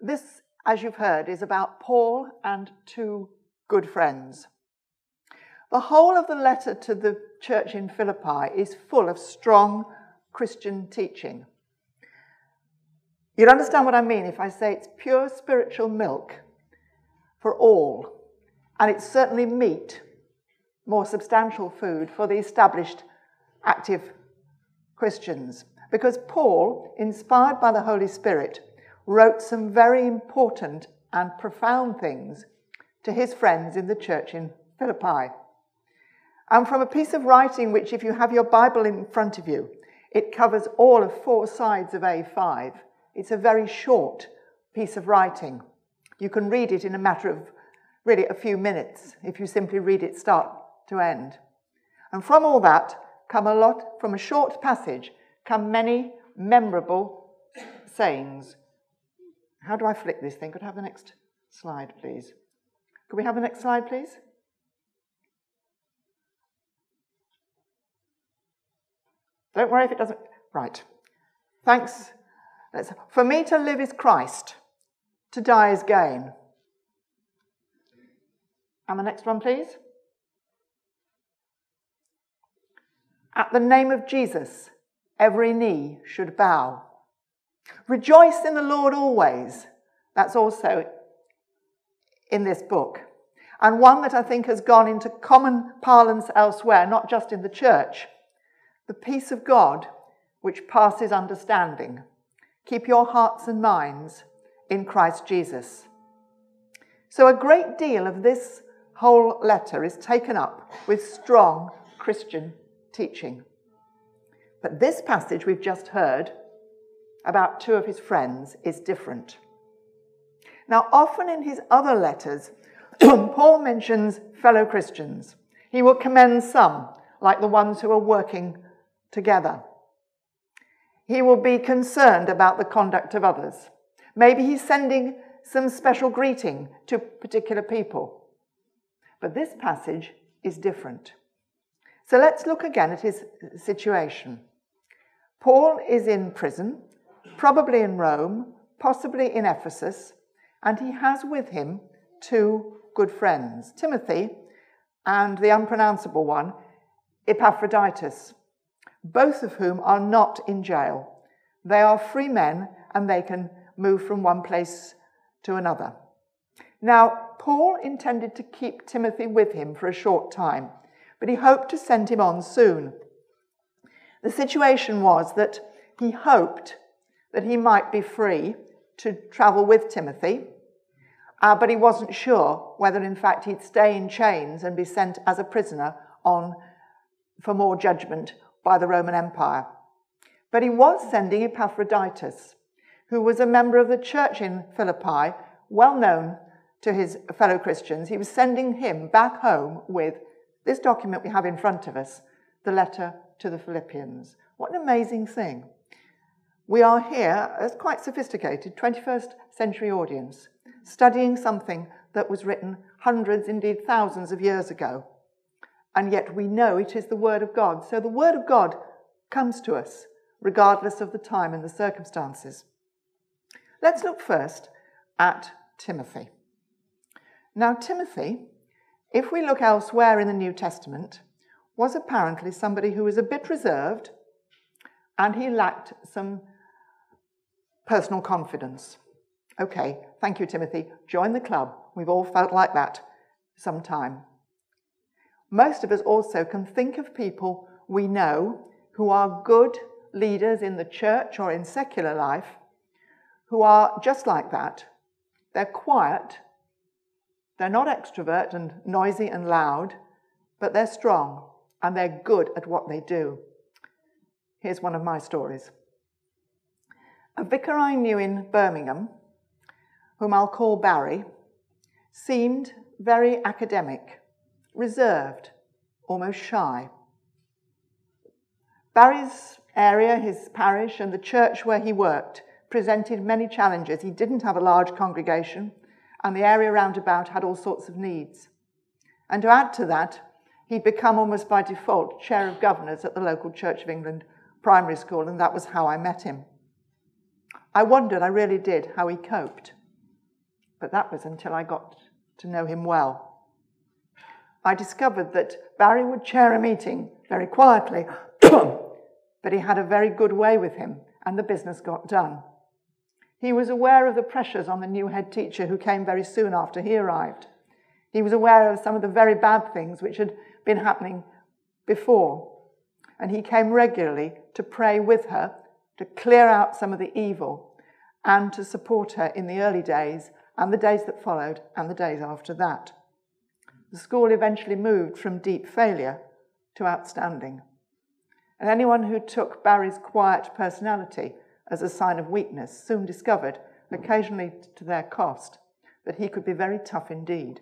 this, as you've heard, is about Paul and two good friends. The whole of the letter to the church in Philippi is full of strong Christian teaching. You'll understand what I mean if I say it's pure spiritual milk for all, and it's certainly meat, more substantial food for the established active Christians. Because Paul, inspired by the Holy Spirit, wrote some very important and profound things to his friends in the church in Philippi. And from a piece of writing which, if you have your Bible in front of you, it covers all of four sides of A5. It's a very short piece of writing. You can read it in a matter of really a few minutes if you simply read it start to end. And from all that come a lot, from a short passage, come many memorable sayings how do I flick this thing? Could I have the next slide, please? Could we have the next slide, please? Don't worry if it doesn't. Right. Thanks. Let's, for me to live is Christ, to die is gain. And the next one, please. At the name of Jesus, every knee should bow. Rejoice in the Lord always. That's also in this book. And one that I think has gone into common parlance elsewhere, not just in the church. The peace of God, which passes understanding. Keep your hearts and minds in Christ Jesus. So, a great deal of this whole letter is taken up with strong Christian teaching. But this passage we've just heard about two of his friends is different. Now, often in his other letters, Paul mentions fellow Christians. He will commend some, like the ones who are working together. He will be concerned about the conduct of others. Maybe he's sending some special greeting to particular people. But this passage is different. So let's look again at his situation. Paul is in prison probably in Rome, possibly in Ephesus, and he has with him two good friends, Timothy and the unpronounceable one, Epaphroditus, both of whom are not in jail. They are free men and they can move from one place to another. Now, Paul intended to keep Timothy with him for a short time, but he hoped to send him on soon. The situation was that he hoped that he might be free to travel with Timothy, uh, but he wasn't sure whether, in fact, he'd stay in chains and be sent as a prisoner on for more judgment by the Roman Empire. But he was sending Epaphroditus, who was a member of the church in Philippi, well known to his fellow Christians. He was sending him back home with this document we have in front of us, the letter to the Philippians. What an amazing thing! We are here, as quite sophisticated 21st century audience, studying something that was written hundreds, indeed thousands of years ago. And yet we know it is the Word of God. So the Word of God comes to us regardless of the time and the circumstances. Let's look first at Timothy. Now, Timothy, if we look elsewhere in the New Testament, was apparently somebody who was a bit reserved and he lacked some personal confidence. Okay, thank you, Timothy. Join the club. We've all felt like that sometime. Most of us also can think of people we know who are good leaders in the church or in secular life who are just like that. They're quiet, they're not extrovert and noisy and loud, but they're strong and they're good at what they do. Here's one of my stories. A vicar I knew in Birmingham, whom I'll call Barry, seemed very academic, reserved, almost shy. Barry's area, his parish, and the church where he worked presented many challenges. He didn't have a large congregation, and the area round about had all sorts of needs. And to add to that, he'd become almost by default chair of governors at the local Church of England primary school, and that was how I met him. I wondered, I really did, how he coped. but that was until I got to know him well. I discovered that Barry would chair a meeting very quietly, but he had a very good way with him, and the business got done. He was aware of the pressures on the new head teacher who came very soon after he arrived. He was aware of some of the very bad things which had been happening before. And he came regularly to pray with her, to clear out some of the evil, and to support her in the early days, and the days that followed, and the days after that. The school eventually moved from deep failure to outstanding. And anyone who took Barry's quiet personality as a sign of weakness soon discovered, occasionally to their cost, that he could be very tough indeed.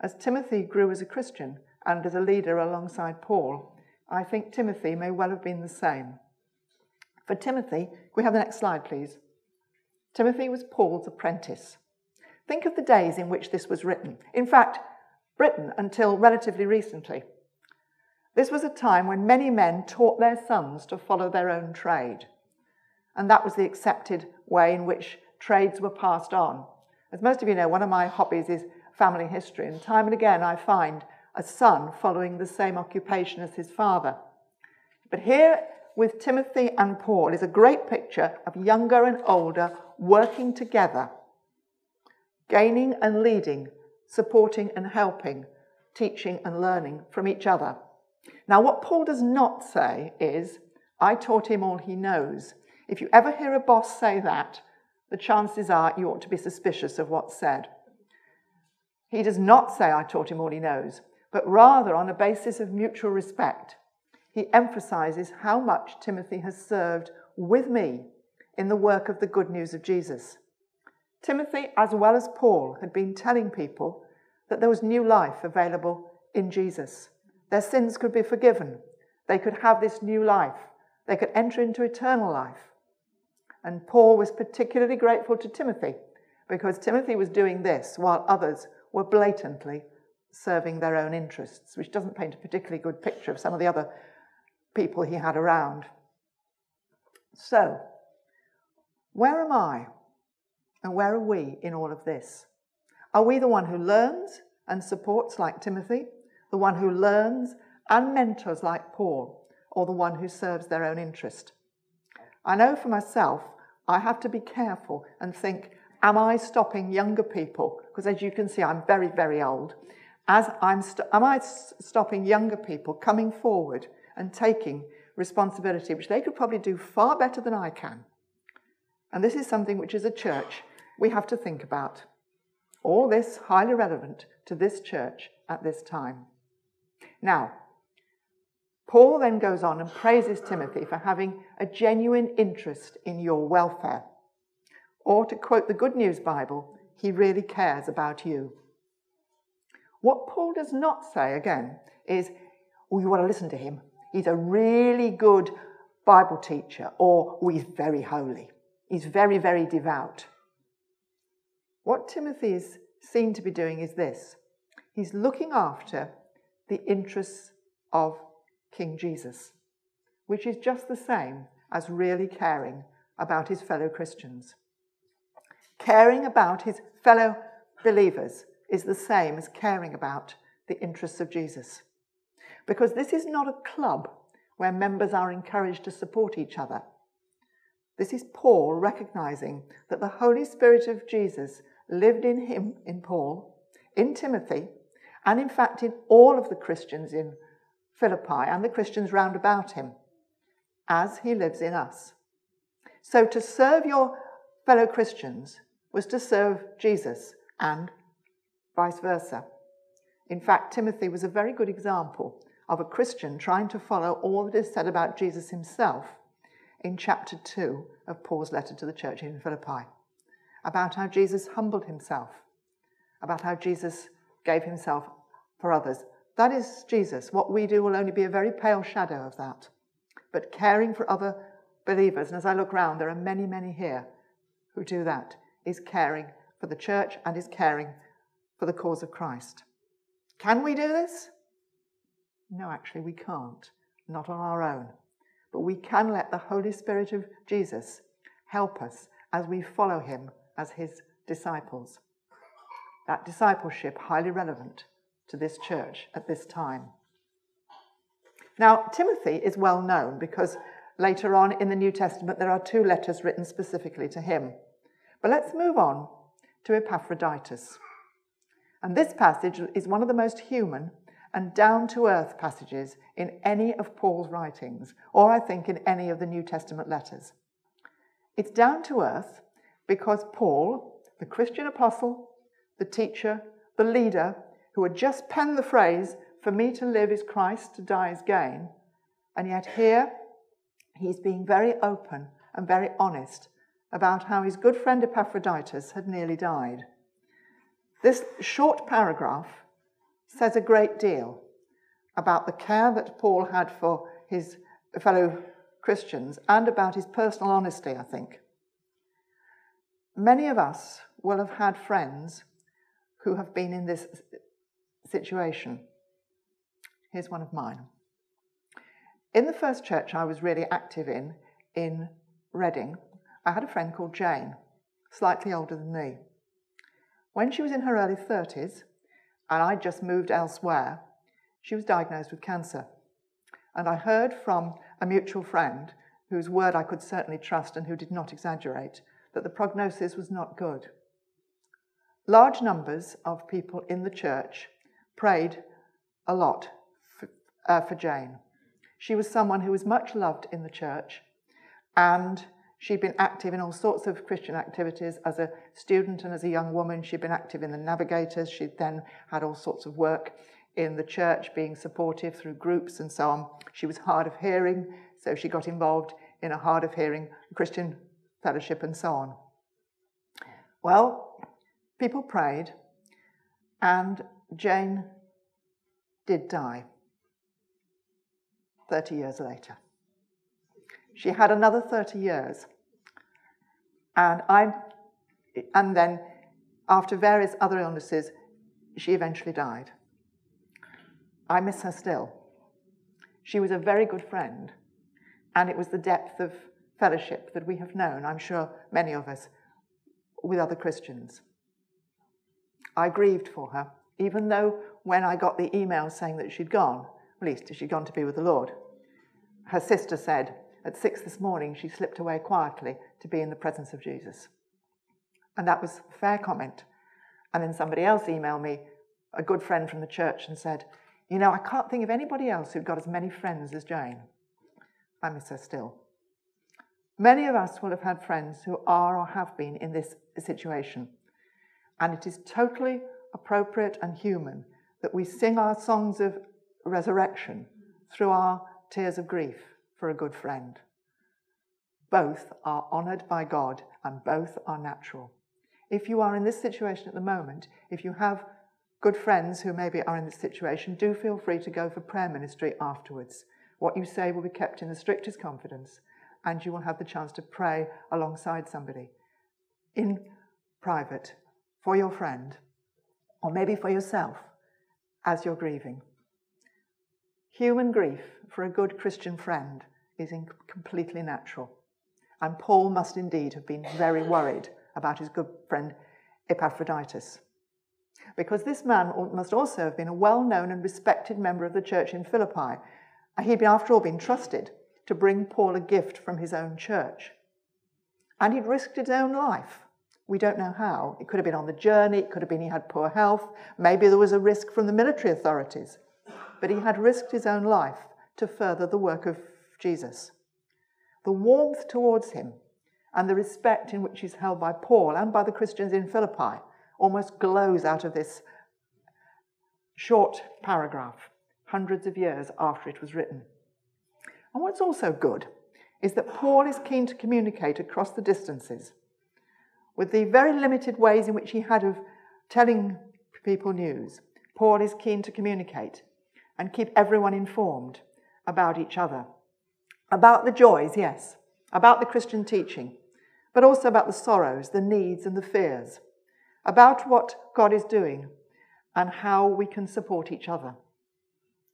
As Timothy grew as a Christian and as a leader alongside Paul, I think Timothy may well have been the same. For Timothy, we have the next slide, please? Timothy was Paul's apprentice. Think of the days in which this was written. In fact, Britain until relatively recently. This was a time when many men taught their sons to follow their own trade. And that was the accepted way in which trades were passed on. As most of you know, one of my hobbies is family history, and time and again I find a son following the same occupation as his father. But here with Timothy and Paul is a great picture of younger and older working together, gaining and leading, supporting and helping, teaching and learning from each other. Now, what Paul does not say is, I taught him all he knows. If you ever hear a boss say that, the chances are you ought to be suspicious of what's said. He does not say, I taught him all he knows, but rather on a basis of mutual respect. He emphasizes how much Timothy has served with me in the work of the good news of Jesus. Timothy, as well as Paul, had been telling people that there was new life available in Jesus. Their sins could be forgiven. They could have this new life. They could enter into eternal life. And Paul was particularly grateful to Timothy because Timothy was doing this while others were blatantly serving their own interests, which doesn't paint a particularly good picture of some of the other people he had around. So, where am I and where are we in all of this? Are we the one who learns and supports like Timothy, the one who learns and mentors like Paul, or the one who serves their own interest? I know for myself I have to be careful and think, am I stopping younger people? Because as you can see, I'm very, very old. As I'm st- am I stopping younger people coming forward and taking responsibility, which they could probably do far better than I can? And this is something which, as a church, we have to think about. All this highly relevant to this church at this time. Now, Paul then goes on and praises Timothy for having a genuine interest in your welfare. Or to quote the Good News Bible, he really cares about you. What Paul does not say, again, is, oh, you want to listen to him. He's a really good Bible teacher, or oh, he's very holy. He's very, very devout. What Timothy is seen to be doing is this he's looking after the interests of King Jesus, which is just the same as really caring about his fellow Christians. Caring about his fellow believers is the same as caring about the interests of Jesus. Because this is not a club where members are encouraged to support each other. This is Paul recognizing that the Holy Spirit of Jesus lived in him, in Paul, in Timothy, and in fact in all of the Christians in Philippi and the Christians round about him, as he lives in us. So to serve your fellow Christians was to serve Jesus and vice versa. In fact, Timothy was a very good example of a Christian trying to follow all that is said about Jesus himself in chapter 2 of Paul's letter to the church in Philippi, about how Jesus humbled himself, about how Jesus gave himself for others, that is Jesus. What we do will only be a very pale shadow of that. But caring for other believers, and as I look round, there are many, many here who do that, is caring for the church and is caring for the cause of Christ. Can we do this? No, actually, we can't. Not on our own. But we can let the Holy Spirit of Jesus help us as we follow him as his disciples. That discipleship highly relevant to this church at this time. Now, Timothy is well known because later on in the New Testament there are two letters written specifically to him. But let's move on to Epaphroditus. And this passage is one of the most human and down to earth passages in any of Paul's writings, or I think in any of the New Testament letters. It's down to earth because Paul, the Christian apostle, the teacher, the leader, who had just penned the phrase, For me to live is Christ, to die is gain, and yet here he's being very open and very honest about how his good friend Epaphroditus had nearly died. This short paragraph says a great deal about the care that Paul had for his fellow Christians and about his personal honesty, I think. Many of us will have had friends who have been in this situation. Here's one of mine. In the first church I was really active in, in Reading, I had a friend called Jane, slightly older than me. When she was in her early 30s, and I'd just moved elsewhere, she was diagnosed with cancer. And I heard from a mutual friend, whose word I could certainly trust and who did not exaggerate, that the prognosis was not good. Large numbers of people in the church prayed a lot for, uh, for Jane. She was someone who was much loved in the church, and she'd been active in all sorts of Christian activities as a student and as a young woman. She'd been active in the Navigators. She'd then had all sorts of work in the church, being supportive through groups and so on. She was hard of hearing, so she got involved in a hard of hearing Christian fellowship and so on. Well, people prayed, and Jane did die 30 years later. She had another 30 years. And I and then after various other illnesses, she eventually died. I miss her still. She was a very good friend, and it was the depth of fellowship that we have known, I'm sure many of us, with other Christians. I grieved for her, even though when I got the email saying that she'd gone, at least she'd gone to be with the Lord, her sister said at six this morning she slipped away quietly to be in the presence of Jesus. And that was a fair comment. And then somebody else emailed me, a good friend from the church, and said, You know, I can't think of anybody else who'd got as many friends as Jane. I miss her still. Many of us will have had friends who are or have been in this situation. And it is totally appropriate and human that we sing our songs of resurrection through our tears of grief for a good friend. Both are honoured by God and both are natural. If you are in this situation at the moment, if you have good friends who maybe are in this situation, do feel free to go for prayer ministry afterwards. What you say will be kept in the strictest confidence, and you will have the chance to pray alongside somebody in private for your friend, or maybe for yourself as you're grieving. Human grief for a good Christian friend is completely natural. And Paul must indeed have been very worried about his good friend Epaphroditus. Because this man must also have been a well known and respected member of the church in Philippi. He'd, been, after all, been trusted to bring Paul a gift from his own church. And he'd risked his own life. We don't know how. It could have been on the journey, it could have been he had poor health, maybe there was a risk from the military authorities. But he had risked his own life to further the work of Jesus. The warmth towards him and the respect in which he's held by Paul and by the Christians in Philippi almost glows out of this short paragraph, hundreds of years after it was written. And what's also good is that Paul is keen to communicate across the distances with the very limited ways in which he had of telling people news. Paul is keen to communicate and keep everyone informed about each other. About the joys, yes, about the Christian teaching, but also about the sorrows, the needs, and the fears, about what God is doing and how we can support each other.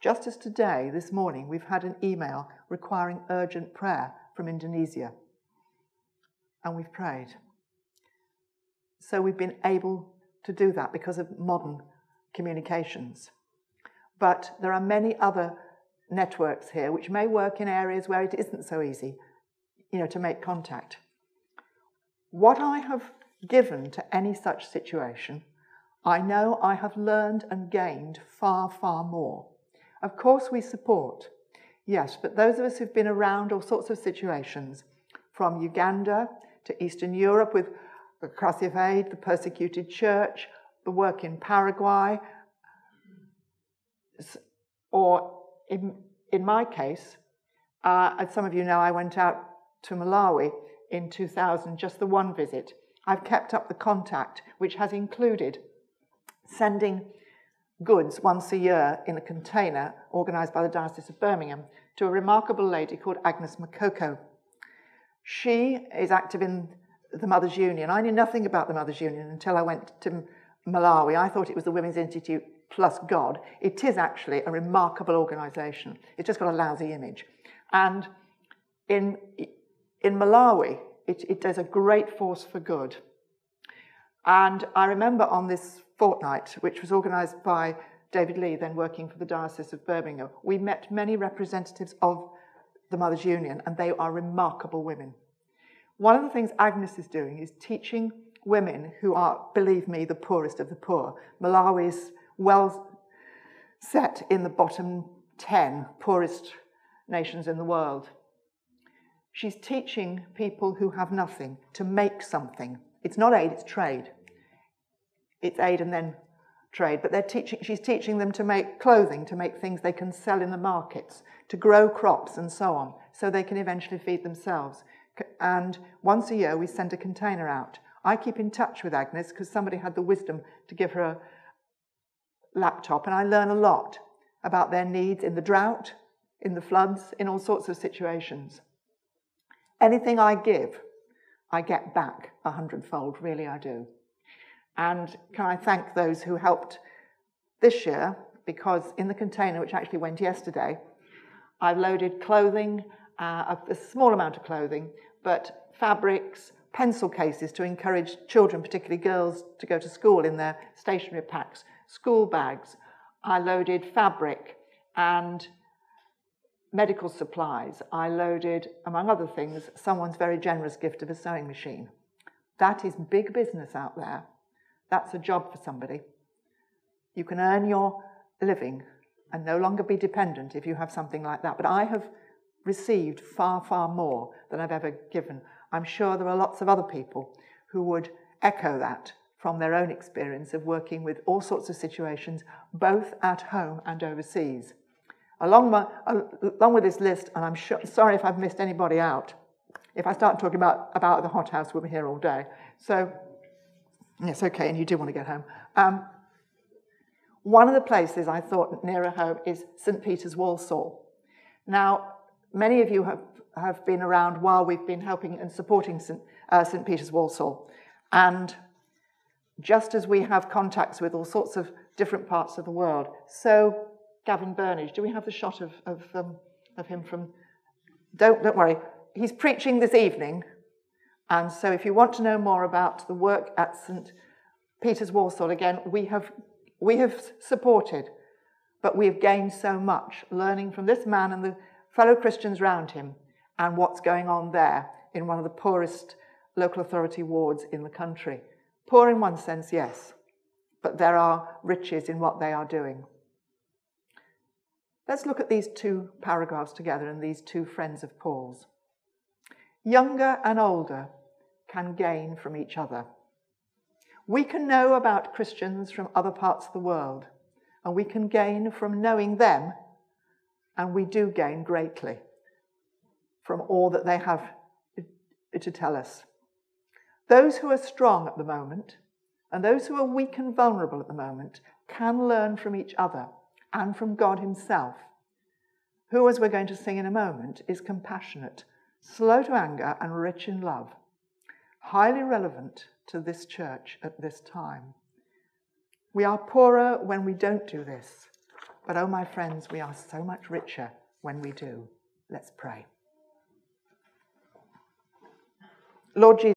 Just as today, this morning, we've had an email requiring urgent prayer from Indonesia. And we've prayed. So we've been able to do that because of modern communications. But there are many other networks here which may work in areas where it isn't so easy, you know, to make contact. What I have given to any such situation, I know I have learned and gained far, far more. Of course, we support, yes, but those of us who've been around all sorts of situations, from Uganda to Eastern Europe with the Cross of Aid, the persecuted church, the work in Paraguay, or in, in my case, uh, as some of you know, I went out to Malawi in 2000, just the one visit. I've kept up the contact, which has included sending goods once a year in a container organised by the Diocese of Birmingham to a remarkable lady called Agnes Makoko. She is active in the Mothers Union. I knew nothing about the Mothers Union until I went to Malawi. I thought it was the Women's Institute plus God. It is actually a remarkable organisation. It's just got a lousy image. And in, in Malawi, it, it does a great force for good. And I remember on this fortnight, which was organised by David Lee, then working for the Diocese of Birmingham, we met many representatives of the Mothers Union, and they are remarkable women. One of the things Agnes is doing is teaching women who are, believe me, the poorest of the poor. Malawi is well set in the bottom 10 poorest nations in the world. She's teaching people who have nothing to make something. It's not aid, it's trade. It's aid and then trade, but they're teaching, she's teaching them to make clothing, to make things they can sell in the markets, to grow crops and so on, so they can eventually feed themselves. And once a year, we send a container out. I keep in touch with Agnes because somebody had the wisdom to give her a laptop, and I learn a lot about their needs in the drought, in the floods, in all sorts of situations. Anything I give, I get back a hundredfold, really, I do. And can I thank those who helped this year, because in the container, which actually went yesterday, I've loaded clothing, uh, a small amount of clothing, but fabrics, pencil cases to encourage children, particularly girls, to go to school in their stationery packs, school bags. I loaded fabric and medical supplies. I loaded, among other things, someone's very generous gift of a sewing machine. That is big business out there. That's a job for somebody. You can earn your living and no longer be dependent if you have something like that. But I have received far, far more than I've ever given. I'm sure there are lots of other people who would echo that from their own experience of working with all sorts of situations, both at home and overseas. Along, my, along with this list, and I'm sure, sorry if I've missed anybody out, if I start talking about, about the hothouse, we'll be here all day. So, yes, okay, and you do want to get home. Um, one of the places I thought nearer home is St. Peter's Walsall. Now, many of you have, have been around while we've been helping and supporting St. Uh, St. Peter's Walsall. And just as we have contacts with all sorts of different parts of the world, so Gavin Burnage, do we have the shot of, of, um, of him from? Don't, don't worry, he's preaching this evening. And so if you want to know more about the work at St. Peter's Walsall, again, we have, we have supported, but we have gained so much learning from this man and the fellow Christians round him and what's going on there in one of the poorest local authority wards in the country. Poor in one sense, yes, but there are riches in what they are doing. Let's look at these two paragraphs together and these two friends of Paul's. Younger and older can gain from each other. We can know about Christians from other parts of the world, and we can gain from knowing them and we do gain greatly from all that they have to tell us. Those who are strong at the moment and those who are weak and vulnerable at the moment can learn from each other and from God Himself, who, as we're going to sing in a moment, is compassionate, slow to anger, and rich in love, highly relevant to this church at this time. We are poorer when we don't do this. But oh, my friends, we are so much richer when we do. Let's pray. Lord Jesus.